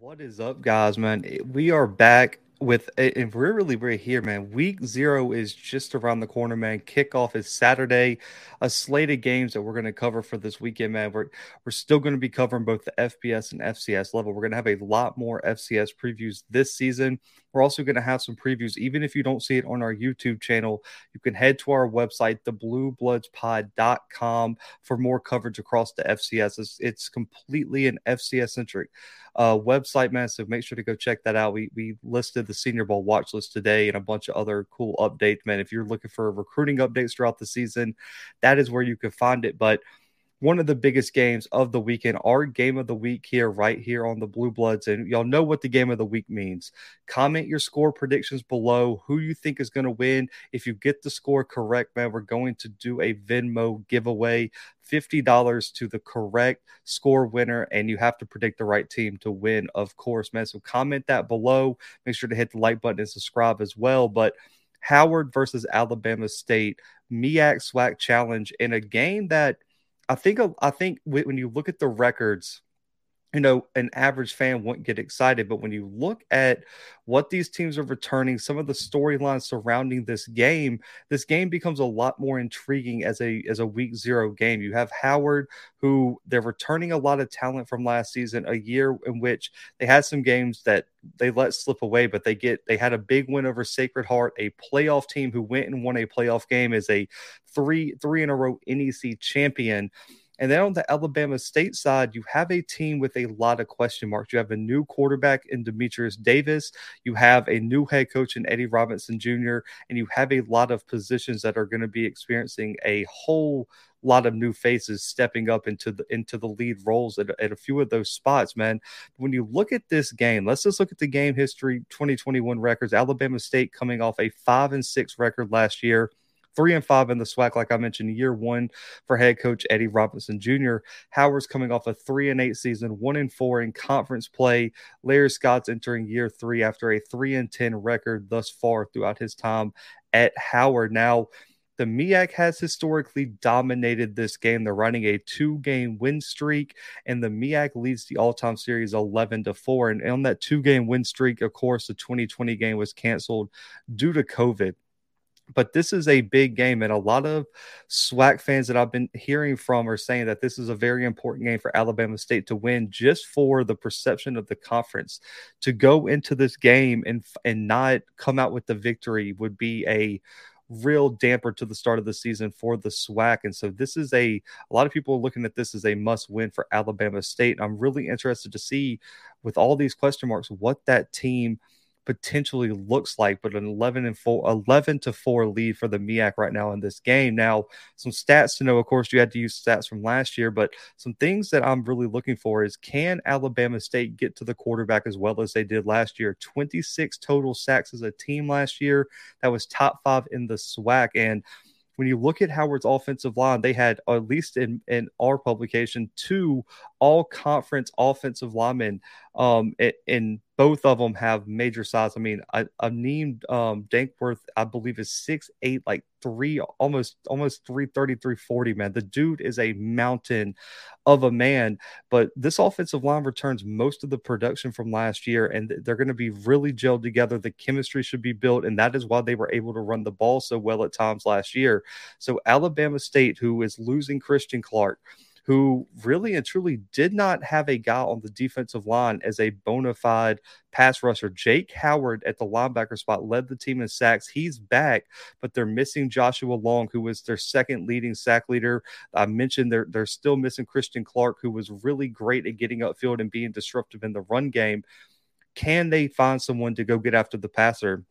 What is up, guys, man? We are back with and we're really we're here, man. Week zero is just around the corner, man. Kickoff is Saturday. A slate of games that we're going to cover for this weekend, man. We're we're still going to be covering both the FBS and FCS level. We're going to have a lot more FCS previews this season. We're also going to have some previews, even if you don't see it on our YouTube channel. You can head to our website, thebluebloodspod.com, for more coverage across the FCS. It's, it's completely an FCS centric uh, website, man. So make sure to go check that out. We we listed the Senior Bowl watch list today and a bunch of other cool updates, man. If you're looking for recruiting updates throughout the season, that is where you can find it. But one of the biggest games of the weekend, our game of the week here, right here on the Blue Bloods. And y'all know what the game of the week means. Comment your score predictions below, who you think is going to win. If you get the score correct, man, we're going to do a Venmo giveaway. $50 to the correct score winner, and you have to predict the right team to win, of course, man. So comment that below. Make sure to hit the like button and subscribe as well. But Howard versus Alabama State, MEAC SWAC challenge in a game that – I think I think when you look at the records, you know, an average fan wouldn't get excited, but when you look at what these teams are returning, some of the storylines surrounding this game, this game becomes a lot more intriguing as a as a week zero game. You have Howard, who they're returning a lot of talent from last season, a year in which they had some games that they let slip away, but they get they had a big win over Sacred Heart, a playoff team who went and won a playoff game as a three three in a row NEC champion. And then on the Alabama State side, you have a team with a lot of question marks. You have a new quarterback in Demetrius Davis. You have a new head coach in Eddie Robinson Jr. And you have a lot of positions that are going to be experiencing a whole lot of new faces stepping up into the into the lead roles at, at a few of those spots, man. When you look at this game, let's just look at the game history 2021 records. Alabama State coming off a five and six record last year three and five in the SWAC, like I mentioned, year one for head coach Eddie Robinson Jr. Howard's coming off a three and eight season, one and four in conference play. Larry Scott's entering year three after a three and ten record thus far throughout his time at Howard. Now, the MEAC has historically dominated this game. They're running a two-game win streak, and the MEAC leads the all-time series 11 to four. And on that two-game win streak, of course, the 2020 game was canceled due to COVID but this is a big game and a lot of SWAC fans that I've been hearing from are saying that this is a very important game for Alabama State to win just for the perception of the conference to go into this game and and not come out with the victory would be a real damper to the start of the season for the SWAC. And so this is a a lot of people are looking at this as a must win for Alabama State. I'm really interested to see with all these question marks what that team potentially looks like, but an 11 and 4, 11 to 4 lead for the MEAC right now in this game. Now, some stats to know, of course, you had to use stats from last year, but some things that I'm really looking for is can Alabama State get to the quarterback as well as they did last year? 26 total sacks as a team last year. That was top five in the SWAC. And when you look at Howard's offensive line, they had, at least in, in our publication, two all conference offensive linemen um, and both of them have major size. I mean, I, I named um, Dankworth, I believe, is six eight, like three, almost almost 330, 340, man. The dude is a mountain of a man. But this offensive line returns most of the production from last year, and they're going to be really gelled together. The chemistry should be built, and that is why they were able to run the ball so well at times last year. So Alabama State, who is losing Christian Clark, who really and truly did not have a guy on the defensive line as a bona fide pass rusher. Jake Howard at the linebacker spot led the team in sacks. He's back, but they're missing Joshua Long, who was their second leading sack leader. I mentioned they're they're still missing Christian Clark, who was really great at getting upfield and being disruptive in the run game. Can they find someone to go get after the passer?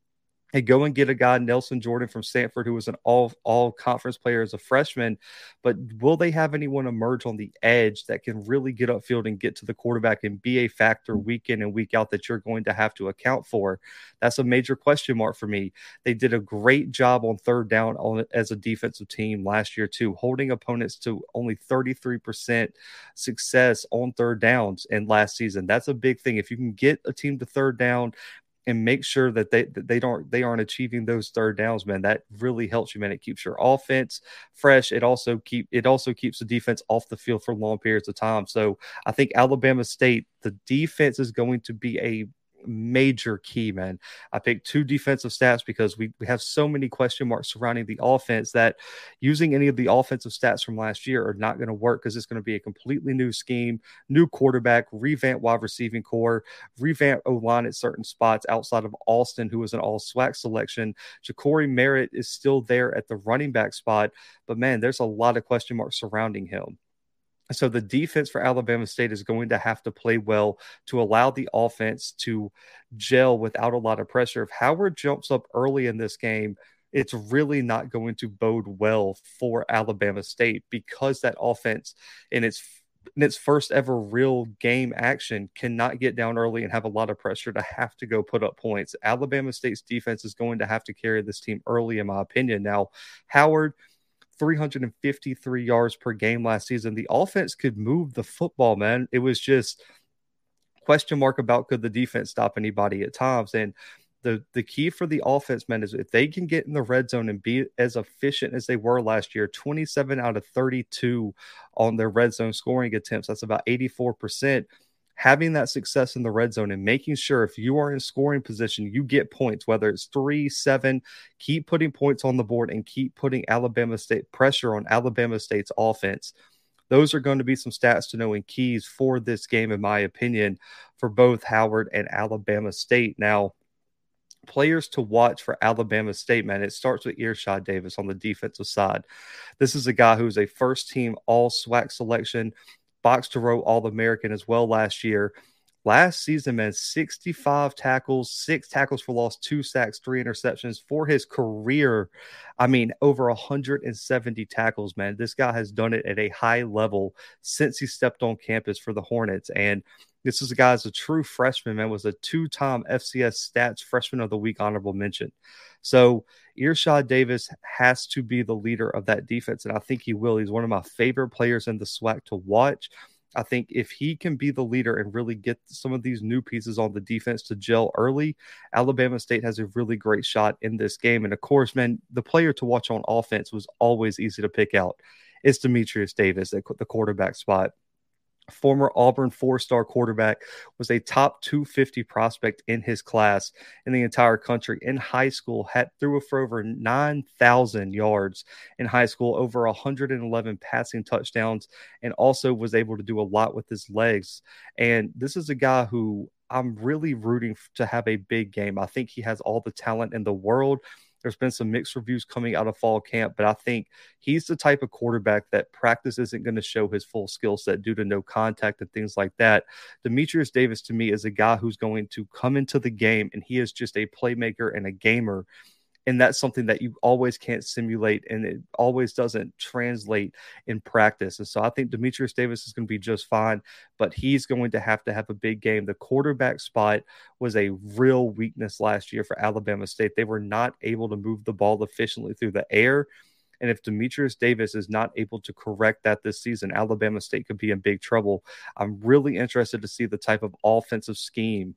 Hey, go and get a guy, Nelson Jordan from Stanford, who was an all all conference player as a freshman. But will they have anyone emerge on the edge that can really get upfield and get to the quarterback and be a factor week in and week out that you're going to have to account for? That's a major question mark for me. They did a great job on third down on as a defensive team last year too, holding opponents to only 33% success on third downs in last season. That's a big thing. If you can get a team to third down and make sure that they that they don't they aren't achieving those third downs, man. That really helps you, man. It keeps your offense fresh. It also keep it also keeps the defense off the field for long periods of time. So I think Alabama State, the defense is going to be a major key, man. I picked two defensive stats because we, we have so many question marks surrounding the offense that using any of the offensive stats from last year are not going to work because it's going to be a completely new scheme, new quarterback, revamp wide receiving core, revamp O line at certain spots outside of Austin, who was an all SWAC selection. Jacory Merritt is still there at the running back spot, but man, there's a lot of question marks surrounding him. So the defense for Alabama State is going to have to play well to allow the offense to gel without a lot of pressure. If Howard jumps up early in this game, it's really not going to bode well for Alabama State because that offense in its in its first ever real game action cannot get down early and have a lot of pressure to have to go put up points. Alabama State's defense is going to have to carry this team early, in my opinion. Now, Howard 353 yards per game last season. The offense could move the football, man. It was just question mark about could the defense stop anybody at times. And the the key for the offense, man, is if they can get in the red zone and be as efficient as they were last year, 27 out of 32 on their red zone scoring attempts. That's about 84 percent having that success in the red zone and making sure if you are in scoring position, you get points, whether it's three, seven, keep putting points on the board and keep putting Alabama State pressure on Alabama State's offense. Those are going to be some stats to know and keys for this game, in my opinion, for both Howard and Alabama State. Now, players to watch for Alabama State, man, it starts with Irshad Davis on the defensive side. This is a guy who's a first team all SWAC selection BOXTOROW All American as well last year. Last season, man, 65 tackles, six tackles for loss, two sacks, three interceptions for his career. I mean, over 170 tackles, man. This guy has done it at a high level since he stepped on campus for the Hornets. And this is a guy a true freshman, man, was a two time FCS stats freshman of the week honorable mention. So Irshad Davis has to be the leader of that defense, and I think he will. He's one of my favorite players in the SWAC to watch. I think if he can be the leader and really get some of these new pieces on the defense to gel early, Alabama State has a really great shot in this game. And of course, man, the player to watch on offense was always easy to pick out. It's Demetrius Davis at the quarterback spot former Auburn four star quarterback, was a top 250 prospect in his class in the entire country. In high school, had threw for over 9,000 yards in high school, over 111 passing touchdowns, and also was able to do a lot with his legs. And this is a guy who I'm really rooting to have a big game. I think he has all the talent in the world. There's been some mixed reviews coming out of fall camp, but I think he's the type of quarterback that practice isn't going to show his full skill set due to no contact and things like that. Demetrius Davis to me is a guy who's going to come into the game and he is just a playmaker and a gamer and that's something that you always can't simulate and it always doesn't translate in practice and so i think demetrius davis is going to be just fine but he's going to have to have a big game the quarterback spot was a real weakness last year for alabama state they were not able to move the ball efficiently through the air and if Demetrius Davis is not able to correct that this season, Alabama State could be in big trouble. I'm really interested to see the type of offensive scheme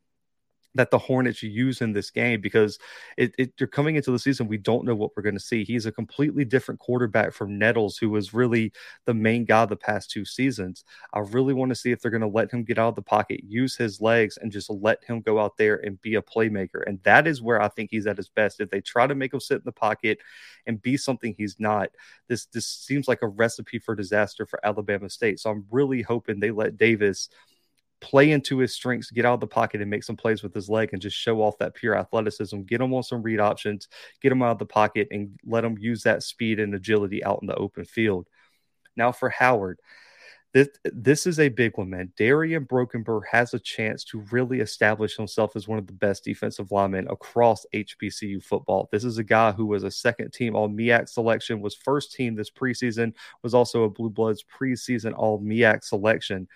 that the Hornets use in this game because it, it, you're coming into the season, we don't know what we're going to see. He's a completely different quarterback from Nettles, who was really the main guy the past two seasons. I really want to see if they're going to let him get out of the pocket, use his legs, and just let him go out there and be a playmaker. And that is where I think he's at his best. If they try to make him sit in the pocket and be something he's not, this this seems like a recipe for disaster for Alabama State. So I'm really hoping they let Davis – play into his strengths, get out of the pocket and make some plays with his leg and just show off that pure athleticism, get him on some read options, get him out of the pocket and let him use that speed and agility out in the open field. Now for Howard, this, this is a big one, man. Darien Brokenber has a chance to really establish himself as one of the best defensive linemen across HBCU football. This is a guy who was a second team All MEAC selection, was first team this preseason, was also a Blue Bloods preseason All MEAC selection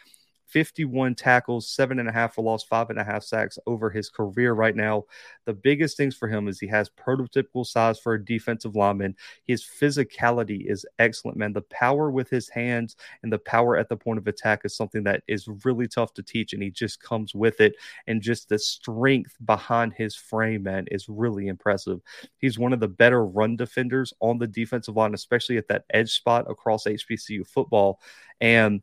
51 tackles, seven and a half for loss, five and a half sacks over his career right now. The biggest things for him is he has prototypical size for a defensive lineman. His physicality is excellent, man. The power with his hands and the power at the point of attack is something that is really tough to teach, and he just comes with it. And just the strength behind his frame, man, is really impressive. He's one of the better run defenders on the defensive line, especially at that edge spot across HBCU football. And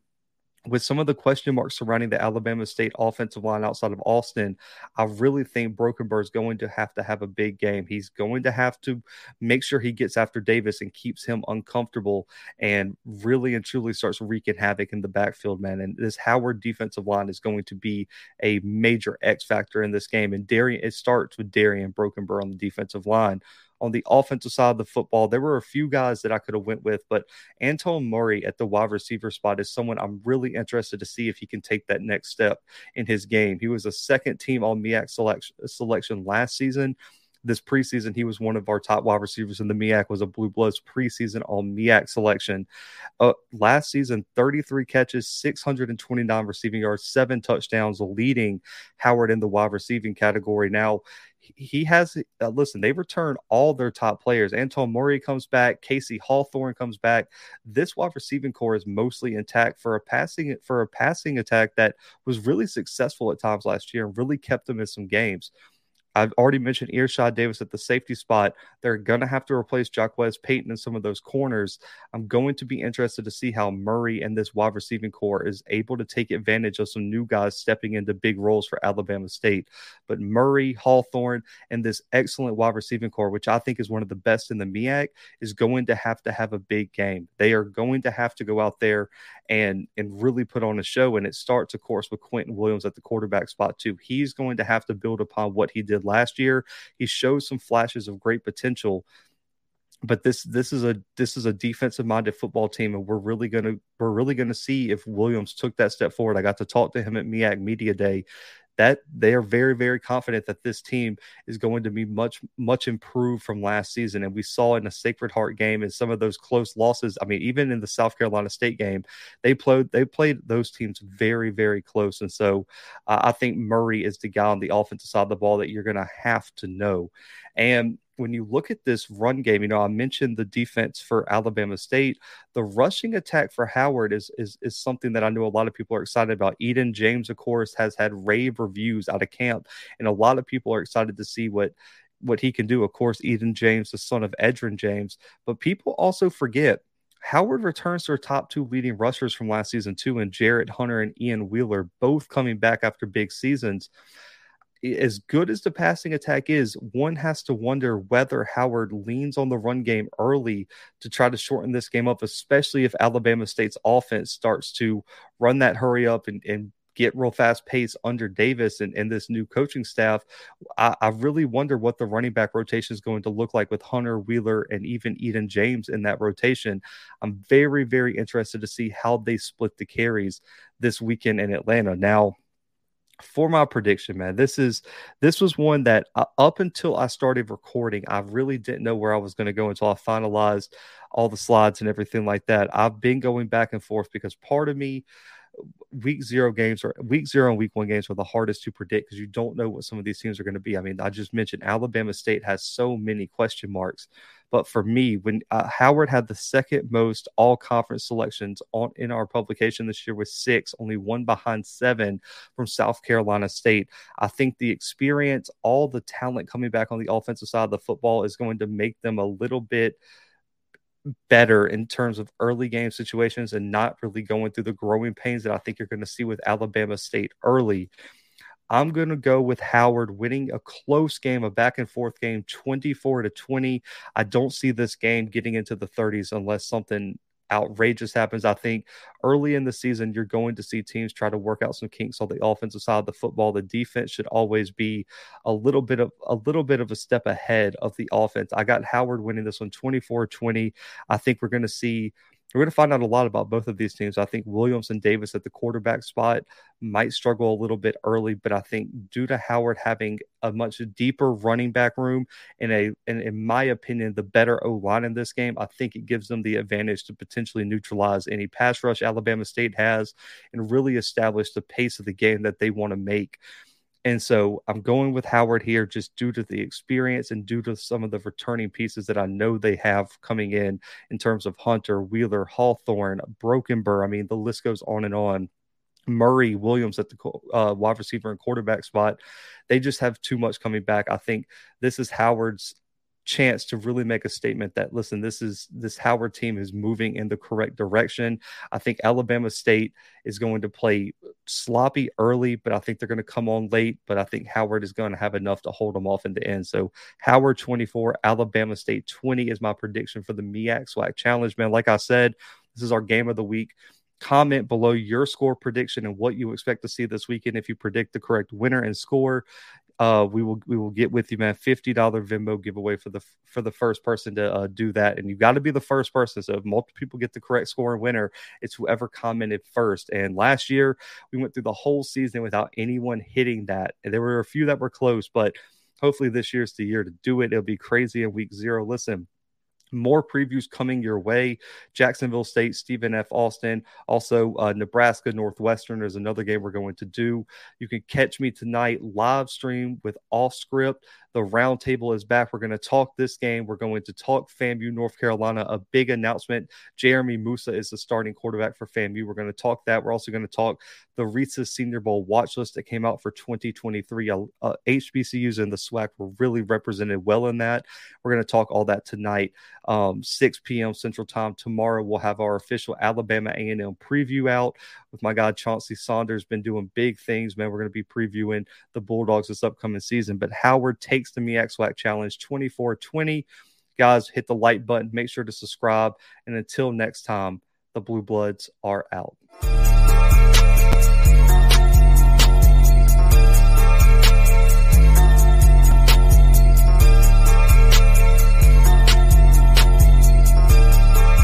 with some of the question marks surrounding the Alabama State offensive line outside of Austin, I really think Brokenberg is going to have to have a big game. He's going to have to make sure he gets after Davis and keeps him uncomfortable and really and truly starts wreaking havoc in the backfield, man. And this Howard defensive line is going to be a major X factor in this game. And Darian, it starts with Darian Brokenberg on the defensive line on the offensive side of the football, there were a few guys that I could have went with, but Antoine Murray at the wide receiver spot is someone I'm really interested to see if he can take that next step in his game. He was a second team on MEAC selection, selection last season this preseason, he was one of our top wide receivers in the MEAC, was a Blue Bloods preseason all MEAC selection. Uh, last season, 33 catches, 629 receiving yards, seven touchdowns, leading Howard in the wide receiving category. Now, he has uh, listen they return all their top players antoine murray comes back casey hawthorne comes back this wide receiving core is mostly intact for a passing for a passing attack that was really successful at times last year and really kept them in some games I've already mentioned Irshad Davis at the safety spot. They're going to have to replace Jaquez Payton in some of those corners. I'm going to be interested to see how Murray and this wide receiving core is able to take advantage of some new guys stepping into big roles for Alabama State. But Murray, Hawthorne, and this excellent wide receiving core, which I think is one of the best in the MEAC, is going to have to have a big game. They are going to have to go out there and and really put on a show. And it starts, of course, with Quinton Williams at the quarterback spot too. He's going to have to build upon what he did last year. He shows some flashes of great potential but this this is a this is a defensive minded football team and we're really going to we're really going to see if Williams took that step forward. I got to talk to him at MEAC Media Day that they are very very confident that this team is going to be much much improved from last season. And we saw in a sacred heart game and some of those close losses. I mean even in the south carolina state game they played they played those teams very very close. And so uh, i think murray is the guy on the offensive side of the ball that you're going to have to know. And when you look at this run game, you know, I mentioned the defense for Alabama State. The rushing attack for Howard is is is something that I know a lot of people are excited about. Eden James, of course, has had rave reviews out of camp, and a lot of people are excited to see what what he can do. Of course, Eden James, the son of Edgerrin James, but people also forget Howard returns to our top two leading rushers from last season too, and Jarrett Hunter and Ian Wheeler both coming back after big seasons as good as the passing attack is, one has to wonder whether Howard leans on the run game early to try to shorten this game up, especially if Alabama State's offense starts to run that hurry up and, and get real fast pace under Davis and, and this new coaching staff. I, I, really wonder what the running back rotation is going to look like with Hunter Wheeler and even Eden James in that rotation. I'm very, very interested to see how they split the carries this weekend in Atlanta. Now, for my prediction, man, this is this was one that uh, up until I started recording, I really didn't know where I was going to go until I finalized all the slides and everything like that. I've been going back and forth because part of me week zero games or week zero and week one games are the hardest to predict because you don't know what some of these teams are going to be. I mean, I just mentioned Alabama State has so many question marks, but for me, when uh, Howard had the second most all conference selections on in our publication this year with six, only one behind seven from South Carolina State. I think the experience, all the talent coming back on the offensive side of the football is going to make them a little bit better in terms of early game situations and not really going through the growing pains that I think you're going to see with Alabama State early. I'm going to go with Howard winning a close game, a back and forth game, 24 to 20. I don't see this game getting into the 30s unless something outrageous happens. I think early in the season, you're going to see teams try to work out some kinks on the offensive side of the football. The defense should always be a little bit of a little bit of a step ahead of the offense. I got Howard winning this one 24-20. I think we're going to see we're going to find out a lot about both of these teams. I think Williams and Davis at the quarterback spot might struggle a little bit early, but I think due to Howard having a much deeper running back room and a, and in my opinion, the better O line in this game, I think it gives them the advantage to potentially neutralize any pass rush Alabama State has and really establish the pace of the game that they want to make. And so I'm going with Howard here just due to the experience and due to some of the returning pieces that I know they have coming in in terms of Hunter, Wheeler, Hawthorne, Broken Burr. I mean, the list goes on and on. Murray, Williams at the uh, wide receiver and quarterback spot. They just have too much coming back. I think this is Howard's chance to really make a statement that listen this is this Howard team is moving in the correct direction. I think Alabama State is going to play sloppy early, but I think they're going to come on late, but I think Howard is going to have enough to hold them off in the end. So Howard 24, Alabama State 20 is my prediction for the MEAC SWAC Challenge, man. Like I said, this is our game of the week comment below your score prediction and what you expect to see this weekend if you predict the correct winner and score uh, we will we will get with you, man. Fifty dollar Venmo giveaway for the for the first person to uh, do that, and you've got to be the first person. So if multiple people get the correct score and winner, it's whoever commented first. And last year we went through the whole season without anyone hitting that, and there were a few that were close, but hopefully this year's the year to do it. It'll be crazy in week zero. Listen more previews coming your way. Jacksonville State, Stephen F. Austin, also uh, Nebraska Northwestern is another game we're going to do. You can catch me tonight live stream with off script. The roundtable is back. We're going to talk this game. We're going to talk FAMU North Carolina. A big announcement. Jeremy Moussa is the starting quarterback for FAMU. We're going to talk that. We're also going to talk the Reese's Senior Bowl watch list that came out for 2023. Uh, uh, HBCUs and the SWAC were really represented well in that. We're going to talk all that tonight, um, 6 p.m. Central Time. Tomorrow we'll have our official Alabama A&M preview out with my guy Chauncey Saunders. Been doing big things, man. We're going to be previewing the Bulldogs this upcoming season. But Howard takes takes the MEAC SWAC Challenge 2420. Guys, hit the like button. Make sure to subscribe. And until next time, the Blue Bloods are out.